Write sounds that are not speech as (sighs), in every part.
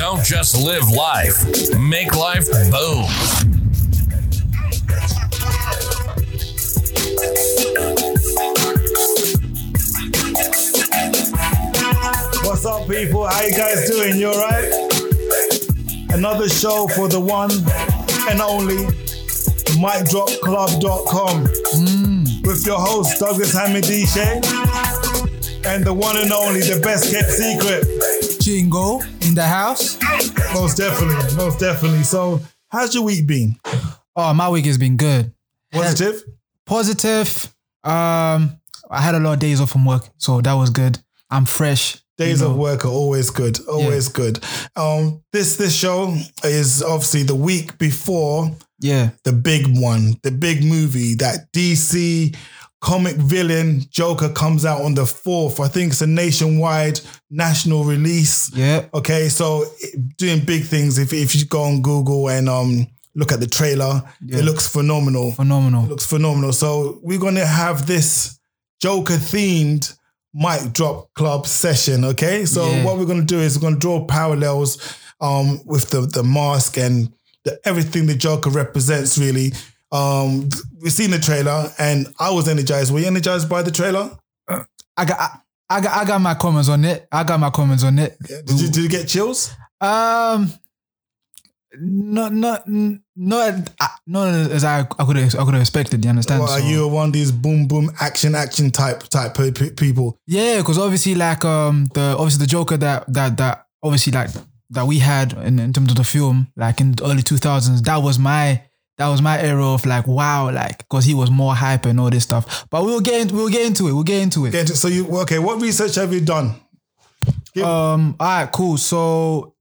Don't just live life, make life boom. What's up, people? How you guys doing? You alright? Another show for the one and only MicDropClub.com mm. with your host Douglas Hammondisha and the one and only, the best kept secret. Jingo in the house. Most definitely, most definitely. So, how's your week been? Oh, my week has been good. Positive? Positive. Um, I had a lot of days off from work, so that was good. I'm fresh. Days you know. of work are always good, always good. Um, this this show is obviously the week before Yeah, the big one, the big movie that DC comic villain Joker comes out on the fourth. I think it's a nationwide national release. yeah. Okay, so doing big things. If if you go on Google and um look at the trailer, it looks phenomenal. Phenomenal. looks phenomenal. So we're gonna have this Joker themed mic drop club session. Okay, so Yeah. what we're gonna do is we're gonna draw parallels um with the the mask and the, everything the Joker represents. Really, um, we've seen the trailer and I was energized. Were you energized by the trailer? I got, I, I got, I got my comments on it. I got my comments on it. Did you did you get chills? Um, not, not, not, not as I, I could have, I could have expected. You understand? Are So- you one of these boom boom action action type type pe- pe- people? Yeah, because obviously, like um, the obviously the Joker that that that obviously like that we had in, in terms of the film, like in the early two thousands, that was my that was my era of like wow, like because he was more hype and all this stuff. But we'll get into, we'll get into it. We'll get into it. Get into- So you okay? What research have you done? Um. All right. Cool. So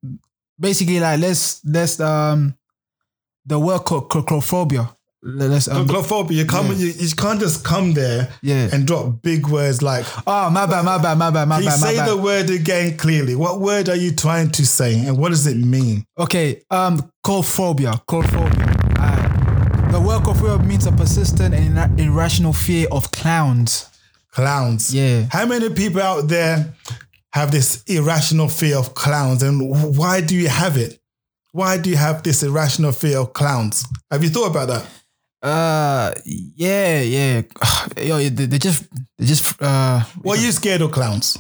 basically, like let's let's um the word coulrophobia. Let's um, Claustrophobia. You come. You, you can't just come there Yeah. and drop big words like. oh my bad, my bad, my bad, my Can you bad, my say bad. the word again clearly? What word are you trying to say, and what does it mean? Okay, um, coulrophobia, coulrophobia. Alright. The word coulrophobia means a persistent and irrational fear of clowns. Clowns. Yeah. How many people out there have this irrational fear of clowns, and why do you have it? Why do you have this irrational fear of clowns? Have you thought about that? Uh, yeah, yeah. (sighs) Yo, they, they just, they just. Uh, Were you scared of clowns?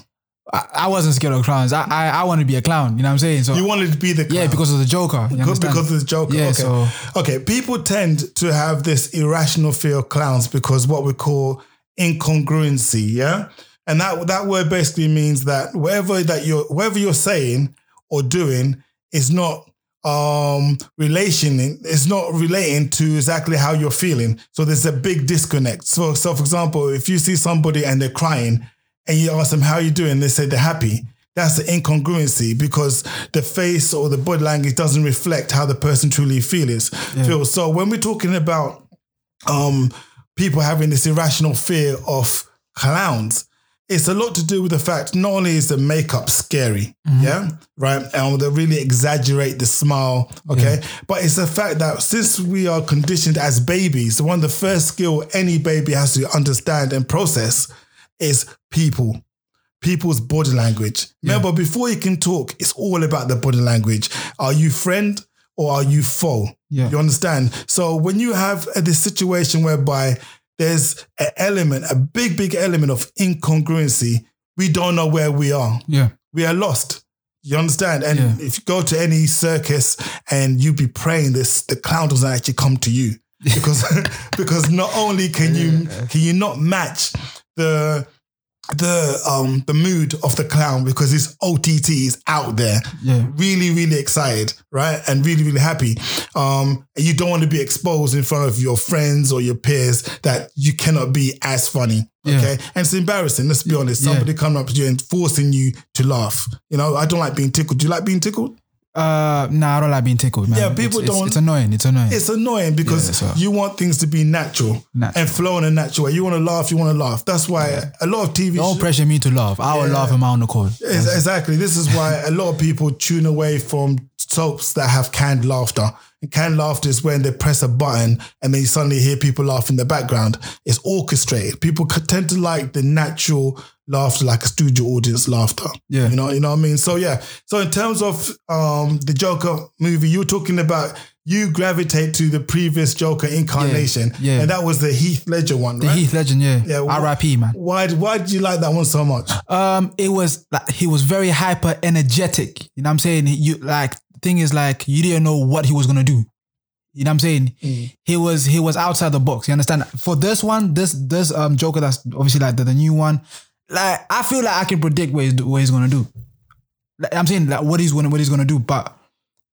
I, I wasn't scared of clowns. I, I, I want to be a clown. You know what I'm saying? So You wanted to be the clown. yeah, because of the Joker. You Because, understand? because of the Joker. Yeah, okay. so- okay. People tend to have this irrational fear of clowns because what we call incongruency. Yeah. And that that word basically means that whatever that you're whatever you're saying or doing is not um relationing it's not relating to exactly how you're feeling so there's a big disconnect so so for example if you see somebody and they're crying and you ask them how you doing? They say they're happy. That's the incongruency because the face or the body language doesn't reflect how the person truly feels. Feels so when we're talking about um people having this irrational fear of clowns it's a lot to do with the fact not only is the makeup scary, yeah, right, and they really exaggerate the smile, okay, but it's the fact that since we are conditioned as babies, one of the first skill any baby has to understand and process is people. People's body language. Remember, before you can talk, it's all about the body language. Are you friend or are you foe? Yeah. You understand? So when you have uh, this situation whereby there's an element, a big, big element of incongruency, we don't know where we are. yeah, We are lost. You understand? And Yeah. if you go to any circus and you be praying this, the clown doesn't actually come to you. (laughs) Because (laughs) because not only can you can you not match the the um the mood of the clown because his OTT is out there. Yeah. Really, really excited, right? And really, really happy. Um, and you don't want to be exposed in front of your friends or your peers that you cannot be as funny. Yeah. Okay. And it's embarrassing, let's be honest. Yeah. Somebody coming up to you and forcing you to laugh. You know, I don't like being tickled. Do you like being tickled? Uh, nah, I don't like being tickled, man. Yeah, people It's- it's, don't- It's annoying. It's annoying. It's annoying because Yeah, you want things to be natural, Natural. and flow in a natural way. You want to laugh, you want to laugh. That's why a lot of TV don't pressure me to laugh. I will Yeah. laugh in my own accord. Ex- Exactly. This is why a lot of people tune away from soaps that have canned laughter. And canned laughter is when they press a button and then you suddenly hear people laugh in the background. It's orchestrated. People tend to like the natural laughter, like a studio audience laughter. Yeah. You know, you know what I mean? So yeah. So in terms of um the Joker movie, you were talking about you gravitate to the previous Joker incarnation. yeah. And that was the Heath Ledger one, The right? Heath Legend, yeah. Yeah, wh- R.I.P. Man. Why why did you like that one so much? Um, it was like he was very hyper energetic. You know what I'm saying? You like thing is like you didn't know what he was gonna do. You know what I'm saying? Mm. He was he was outside the box. You understand? For this one, this this um Joker that's obviously like the, the new one. Like I feel like I can predict what he's what he's gonna do. Like, I'm saying like what he's gonna what he's gonna do, but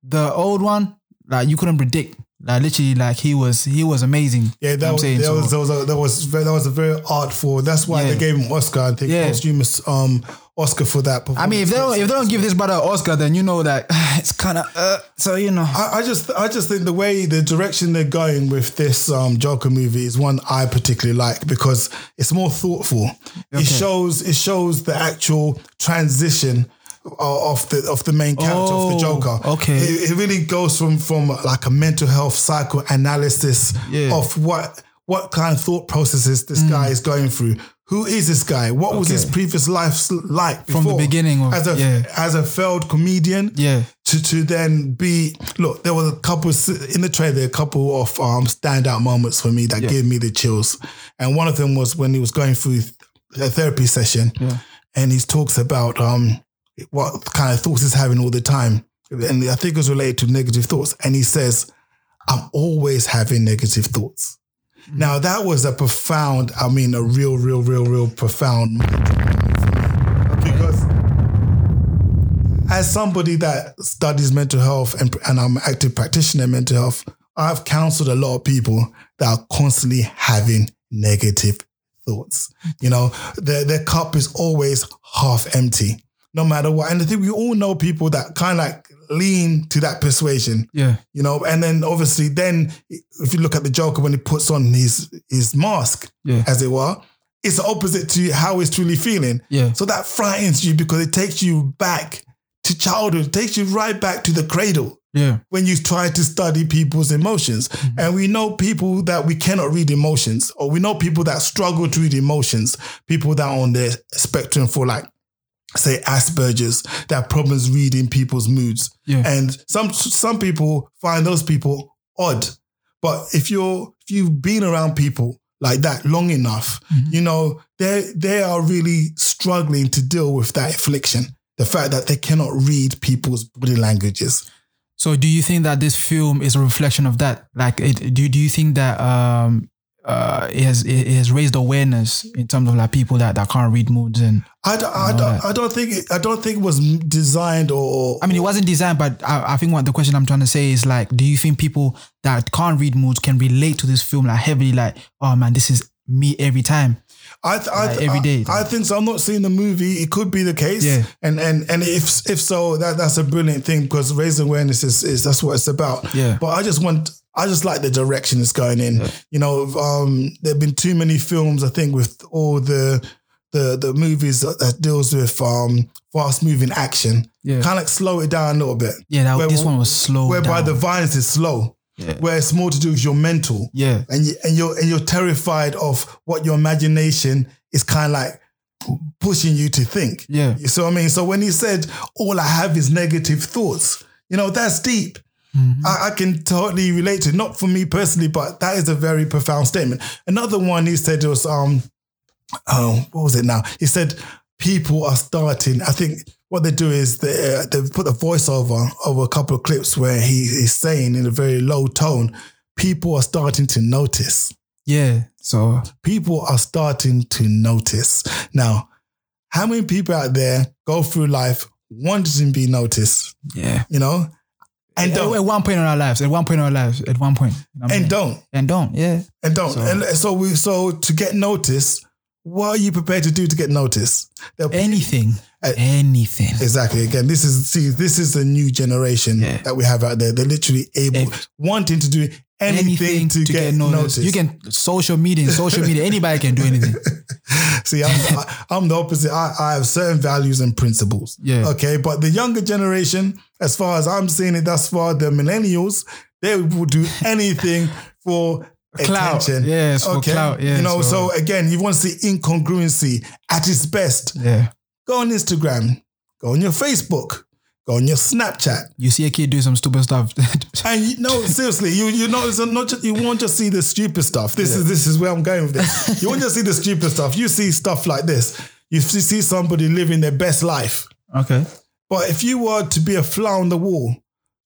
the old one, like you couldn't predict. Like literally, like he was he was amazing. Yeah, You know that was, saying? that, So- was, that was a, that was very, that was a very artful. That's why Yeah. they gave him Oscar. I think Yeah. posthumous um Oscar for that. I mean, if they don't if they don't give this brother an Oscar, then you know that (sighs) it's kind of uh, so you know. I, I just I just think the way the direction they're going with this um Joker movie is one I particularly like because it's more thoughtful. It shows it shows the actual transition of the of the main character of the Oh, Joker. okay. it, it really goes from from like a mental health psychoanalysis Yeah. of what what kind of thought processes this guy is going through. Who is this guy? What was his Mm. Previous life like From the beginning of- as a yeah. as a failed comedian? Yeah. to to then be look there was a couple in the trailer a couple of um standout moments for me that Yeah. gave me the chills and one of them was when he was going through a therapy session Yeah. and he talks about um what kind of thoughts he's having all the time and I think it was related to negative thoughts and he says I'm always having negative thoughts. Mm-hmm. now that was a profound I mean a real real real real profound because as somebody that studies mental health and, and I'm an active practitioner in mental health, I've counseled a lot of people that are constantly having negative thoughts. You know, their, their cup is always half empty, no matter what. And I think we all know people that kind of like lean to that persuasion Yeah. you know. And then obviously, then if you look at the Joker when he puts on his his mask, Yeah. as it were, it's the opposite to how he's truly feeling. Yeah. So that frightens you because it takes you back to childhood, it takes you right back to the cradle Yeah. when you try to study people's emotions. Mm-hmm. And we know people that we cannot read emotions, or we know people that struggle to read emotions, people that are on the spectrum for like, say, Asperger's, that have problems reading people's moods. Yeah. And some some people find those people odd. But if you're if you've been around people like that long enough, you know, they they are really struggling to deal with that affliction. The fact that they cannot read people's body languages. So do you think that this film is a reflection of that? Like, it, do do you think that um uh it has it has raised awareness in terms of like people that, that can't read moods and I don't, I don't. I don't think it, I don't think it was designed or. I mean, it wasn't designed, but I, I think what the question I'm trying to say is like, do you think people that can't read moods can relate to this film like heavily? Like, oh man, this is me every time. I, th- I, th- every day. I, I think so. I'm not seeing the movie. It could be the case. Yeah. And and and if if so, that that's a brilliant thing because raising awareness is, is that's what it's about. Yeah. But I just want. I just like the direction it's going in. You know, um, there've been too many films. I think with all the the the movies that, that deals with um, fast moving action, Yeah. kind of like slow it down a little bit. Yeah, that, Where- this one was slow. Whereby down. the violence is slow. Yeah. Where it's more to do with your mental yeah, and you, and you're and you're terrified of what your imagination is kind of like pushing you to think. Yeah. You see what I mean? So when he said, "All I have is negative thoughts," you know that's deep. Mm-hmm. I, I can totally relate to. it. Not for me personally, but that is a very profound statement. Another one he said was, um, oh, what was it now? He said people are starting. I think what they do is they uh, they put a voiceover over a couple of clips where he is saying in a very low tone, people are starting to notice. yeah. So People are starting to notice. Now, how many people out there go through life wanting to be noticed, Yeah. you know, and At, don't, at one point in our lives, at one point in our lives, at one point. You know and saying? don't, And don't, yeah. and don't. So- and so we, so to get noticed, what are you prepared to do to get noticed? There'll be- Anything. Anything. Exactly. Again, this is see, this is the new generation Yeah. that we have out there. They're literally able, wanting to do anything, to, get, noticed. You can social media, social media, anybody can do anything. (laughs) See, I'm, I, I'm the opposite. I, I have certain values and principles. Yeah. Okay. But the younger generation, as far as I'm seeing it thus far, the millennials, they will do (laughs) anything for Clout. attention. Yes, for clout. Yeah, you know, so, so- again, you want to see incongruency at its best. Yeah. Go on Instagram, go on your Facebook, go on your Snapchat. You see a kid do some stupid stuff. (laughs) And you, no, seriously, you you know, it's not just, you won't just see the stupid stuff. This is this is where I'm going with this. You won't just see the stupid stuff. You see stuff like this. You see see somebody living their best life. okay. But if you were to be a fly on the wall,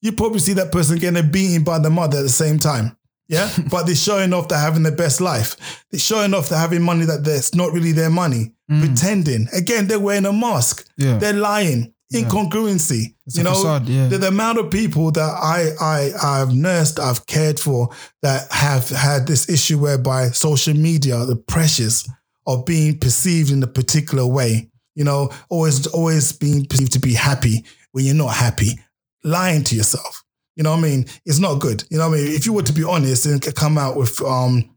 you probably see that person getting a beating by the mother at the same time. Yeah, (laughs) but they're showing off they're having the best life. They're showing off they're having money that that's not really their money. Mm. Pretending. Again, they're wearing a mask. Yeah. They're lying. Incongruency. It's you know, facade, yeah. the, the amount of people that I I I've nursed, I've cared for that have had this issue whereby social media, the pressures of being perceived in a particular way. You know, always always being perceived to be happy when you're not happy, lying to yourself. You know what I mean? It's not good. You know what I mean? If you were to be honest and come out with um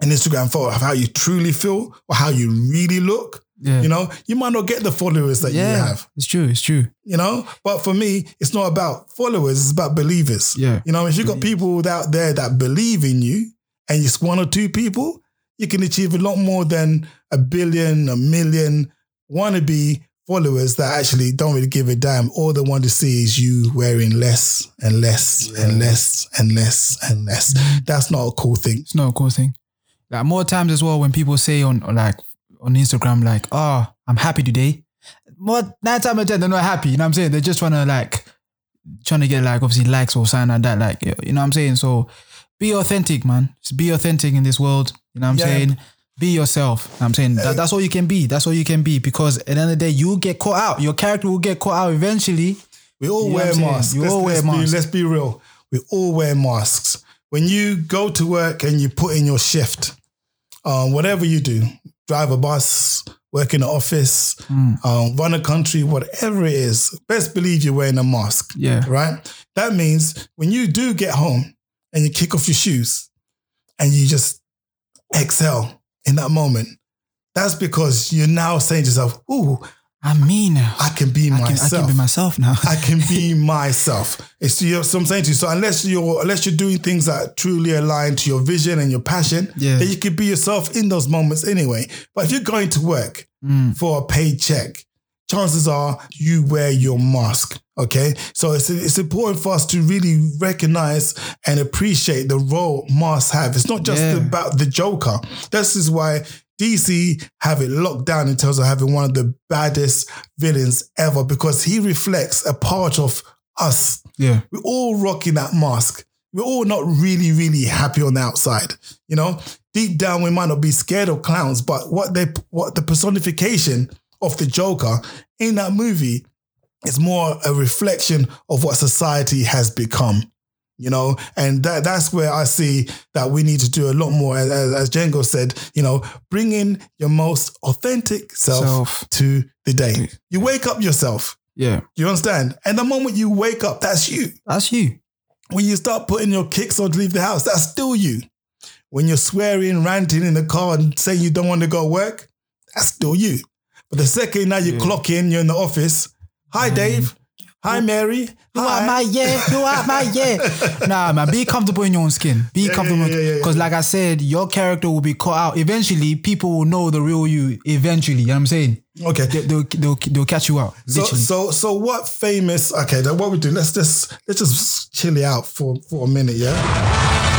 an Instagram photo of how you truly feel or how you really look, Yeah. you know, you might not get the followers that you have It's true. It's true. you know. But for me, it's not about followers; it's about believers. Yeah. You know, if you've got people out there that believe in you, and it's one or two people, you can achieve a lot more than a billion, a million wannabe followers that actually don't really give a damn. All they want to see is you wearing less and less and less and less and less. That's not a cool thing. It's not a cool thing. Like more times as well when people say on like on Instagram like, "Oh, I'm happy today." More nine times out of ten they're not happy. You know what I'm saying? They're just trying to like trying to get like obviously likes or something like that. Like you know what I'm saying? So be authentic, man. Just be authentic in this world. You know what I'm Yeah. saying? Be yourself. You know what I'm saying that, that's all you can be. That's all you can be because at the end of the day, you get caught out. Your character will get caught out eventually. We all You wear masks. You let's, all wear let's masks. Be, let's be real. We all wear masks. When you go to work and you put in your shift, um, whatever you do, drive a bus, work in an office, Hmm. um, run a country, whatever it is, best believe you're wearing a mask. Yeah. Right? That means when you do get home and you kick off your shoes and you just exhale in that moment, that's because you're now saying to yourself, Ooh, I mean, I I can be can, I myself. can be myself now. I can be (laughs) myself. It's you know, so I'm saying to you. So unless you're unless you're doing things that truly align to your vision and your passion, Yeah. then you can be yourself in those moments anyway. But if you're going to work Mm. for a paycheck, chances are you wear your mask. Okay, so it's it's important for us to really recognize and appreciate the role masks have. It's not just Yeah. about the Joker. This is why DC have it locked down in terms of having one of the baddest villains ever because he reflects a part of us. yeah. We're all rocking that mask. We're all not really, really happy on the outside. You know, deep down we might not be scared of clowns, but what they what the personification of the Joker in that movie is more a reflection of what society has become. You know, and that that's where I see that we need to do a lot more. As, as, Django said, you know, bring in your most authentic self, Self. to the day. You wake up yourself. Yeah. You understand? And the moment you wake up, that's you. That's you. When you start putting your kicks on to leave the house, that's still you. When you're swearing, ranting in the car and saying you don't want to go work, that's still you. But the second now you clock in, you're in the office. Hi, mm. Dave. Hi, Mary. You are Hi. my yeah. You are my yeah. nah, man. Be comfortable in your own skin. Be yeah, comfortable. yeah, yeah, yeah, Because, like I said, your character will be caught out. Eventually, people will know the real you. Eventually, you know what I'm saying? Okay. They, they'll, they'll, they'll catch you out. So, Literally. so, so what famous? Okay, then what we do? Let's just let's just chill it out for for a minute, yeah.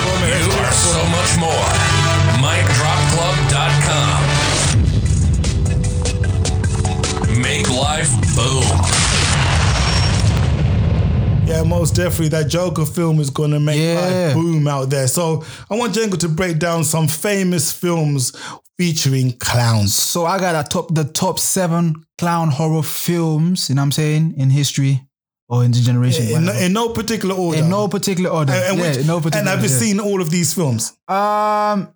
For a minute. You are so much more. MicDropClub.com. Make life boom. Yeah, most definitely. That Joker film is going to make Yeah. life boom out there. So I want Django to break down some famous films, featuring clowns. So I got a top the top seven clown horror films, you know what I'm saying, in history or in the generation. In, whatever. in no particular order. In no particular order. and, and, yeah, which, no particular and have you yeah. seen all of these films? Um,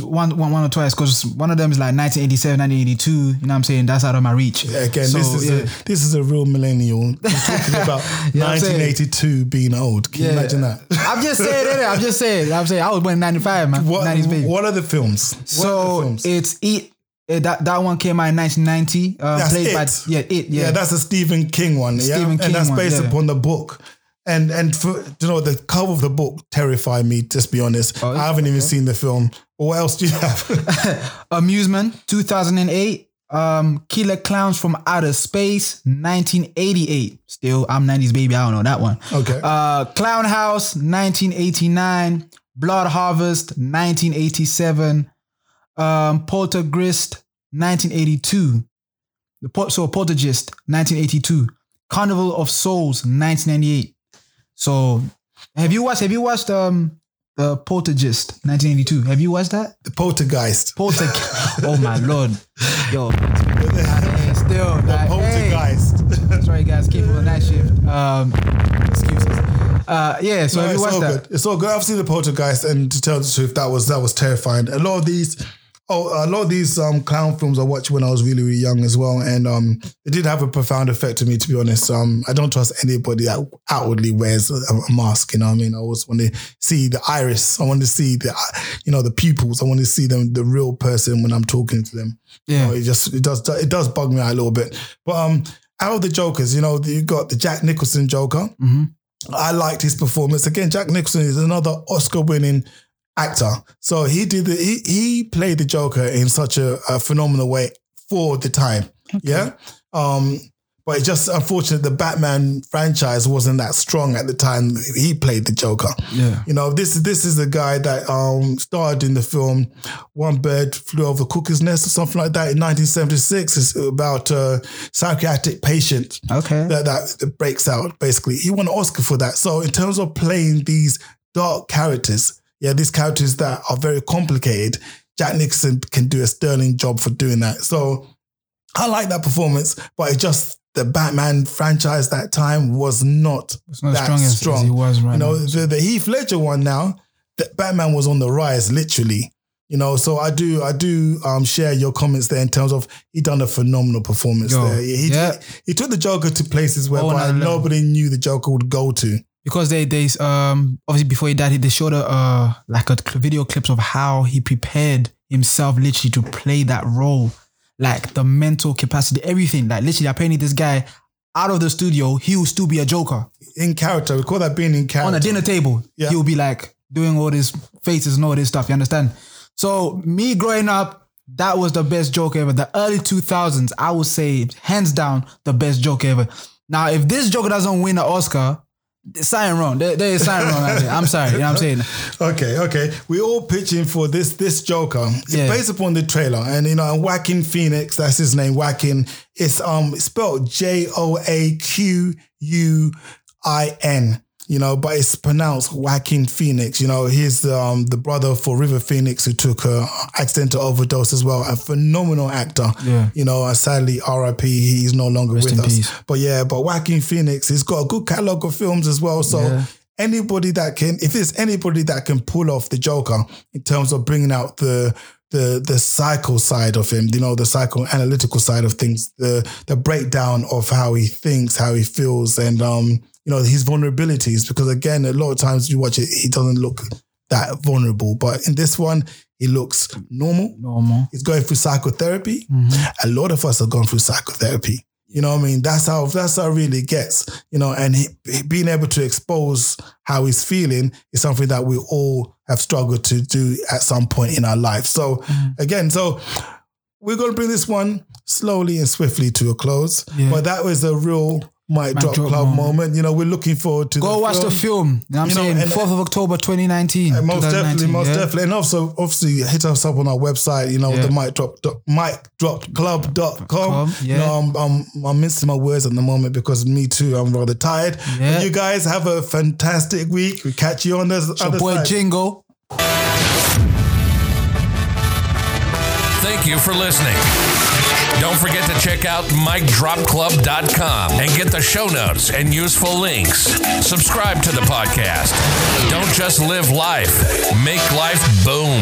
one, one, one or twice because one of them is like 1987, 1982. You know what I'm saying? That's out of my reach. Again, So, this is yeah. a this is a real millennial talking (laughs) about You know what I'm saying? 1982 being old. Can you imagine that? I'm just saying it. I'm just saying. I'm saying I was born in 95, man. What, 90s baby. what are the films? Are the so films? it's it. that that one came out in 1990. Uh, That's played by yeah, it yeah. yeah. that's a Stephen King one. Yeah, Stephen King and that's one, based yeah. upon the book. And and for you know the cover of the book terrified me. Just be honest, Oh, I haven't even seen the film. What else do you have? (laughs) Amusement 2008. Um, Killer Clowns from Outer Space 1988. Still, I'm 90s baby. I don't know that one. Okay. Uh, Clown House 1989. Blood Harvest 1987. Um, Poltergeist 1982. The so Poltergeist 1982. Carnival of Souls 1998. So have you watched? Have you watched um the Poltergeist 1982? Have you watched that? the Poltergeist. Poltergeist. (laughs) oh my lord, yo, (laughs) hey, still like, hey. Poltergeist. Sorry guys, keep on that shift. Um, excuses. Uh, yeah. So No, have you it's watched that? good. It's all good. I've seen the Poltergeist, and to tell the truth, that was that was terrifying. A lot of these, oh, a lot of these um, clown films I watched when I was really really young as well, and um, it did have a profound effect on me. To be honest, um, I don't trust anybody that outwardly wears a, a mask. You know what I mean? I always want to see the iris. I want to see the, you know, the pupils. I want to see them, the real person when I'm talking to them. Yeah. You know, it just it does it does bug me out a little bit. But um, out of the Jokers, you know, you got the Jack Nicholson Joker. Mhm. I liked his performance. Again, Jack Nicholson is another Oscar-winning actor. So he did the, he he played the Joker in such a, a phenomenal way for the time. Yeah. Um, but it's just unfortunate the Batman franchise wasn't that strong at the time he played the Joker. Yeah. You know, this this is a guy that um starred in the film One Bird Flew Over the Cuckoo's Nest or something like that in 1976. It's about a psychiatric patient Okay. that, that that breaks out. Basically, he won an Oscar for that. So in terms of playing these dark characters, yeah, these characters that are very complicated, Jack Nicholson can do a sterling job for doing that. So I like that performance, but it just the Batman franchise that time was not It's not that strong as, strong. as he was right you know, now. the, the Heath Ledger one now, the Batman was on the rise, literally. You know, so I do, I do um, share your comments there in terms of he done a phenomenal performance Yo, there. He, yeah. he took the Joker to places where Oh, no, no. nobody knew the Joker would go to. Because they they um obviously before he died, they showed a uh like a video clips of how he prepared himself literally to play that role, like the mental capacity, everything. Like literally, apparently this guy out of the studio, he will still be a Joker In character, we call that being in character. on a dinner table. Yeah. He'll be like doing all these faces and all this stuff. You understand? So me growing up, that was the best joke ever. The early 2000s, I would say hands down the best joke ever. Now, if this Joker doesn't win an Oscar, there's something wrong. There, there is something wrong. out there. I'm sorry. You know what I'm saying? (laughs) Okay, okay. We're all pitching for this this Joker. It's Yeah. based upon the trailer, and you know, and Joaquin Phoenix. That's his name. Joaquin. It's um spelled J O A Q U I N. You know, but it's pronounced Joaquin Phoenix. You know, he's um the brother for River Phoenix who took a accidental overdose as well. A phenomenal actor. Yeah. You know, uh, sadly, R.I.P. He's no longer Rest with us. peace. But yeah, but Joaquin Phoenix, he's got a good catalog of films as well. So Yeah. anybody that can, if there's anybody that can pull off the Joker in terms of bringing out the the the psycho side of him, you know, the psychoanalytical side of things, the the breakdown of how he thinks, how he feels, and um, you know, his vulnerabilities. Because again, a lot of times you watch it, he doesn't look that vulnerable, but in this one, he looks normal. Normal. He's going through psychotherapy. Mhm. A lot of us have gone through psychotherapy. You know what I mean? That's how that's how it really gets. You know, and he, he- being able to expose how he's feeling is something that we all have struggled to do at some point in our life. So Mm-hmm. again, so we're gonna bring this one slowly and swiftly to a close. Yeah. But that was a real mic drop, drop club moment. moment. You know, we're looking forward to Go the watch film. the film. You know what I'm You saying? 4th uh, of October 2019. And most definitely, most yeah? definitely. And also, obviously, hit us up on our website, you know, Yeah. the mic drop, mic drop club.com. Com, You yeah. know, I'm, I'm, I'm missing my words at the moment because me too, I'm rather tired. Yeah. But you guys have a fantastic week. We catch you on the It's your other boy side. Jingo. thank you for listening. Don't forget to check out MicDropClub.com and get the show notes and useful links. Subscribe to the podcast. Don't just live life, make life boom.